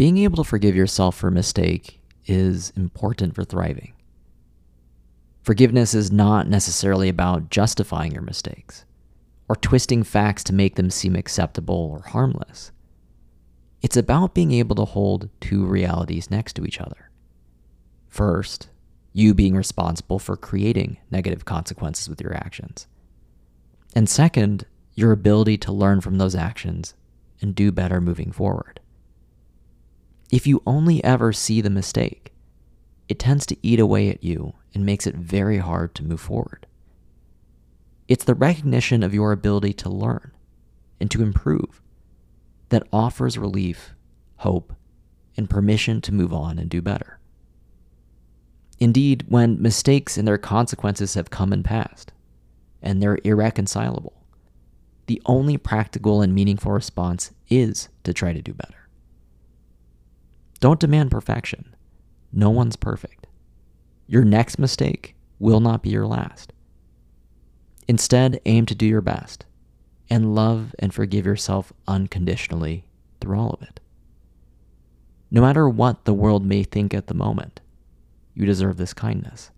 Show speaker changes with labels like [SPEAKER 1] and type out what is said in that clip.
[SPEAKER 1] Being able to forgive yourself for a mistake is important for thriving. Forgiveness is not necessarily about justifying your mistakes or twisting facts to make them seem acceptable or harmless. It's about being able to hold two realities next to each other. First, you being responsible for creating negative consequences with your actions. And second, your ability to learn from those actions and do better moving forward. If you only ever see the mistake, it tends to eat away at you and makes it very hard to move forward. It's the recognition of your ability to learn and to improve that offers relief, hope, and permission to move on and do better. Indeed, when mistakes and their consequences have come and passed, and they're irreconcilable, the only practical and meaningful response is to try to do better. Don't demand perfection. No one's perfect. Your next mistake will not be your last. Instead, aim to do your best and love and forgive yourself unconditionally through all of it. No matter what the world may think at the moment, you deserve this kindness.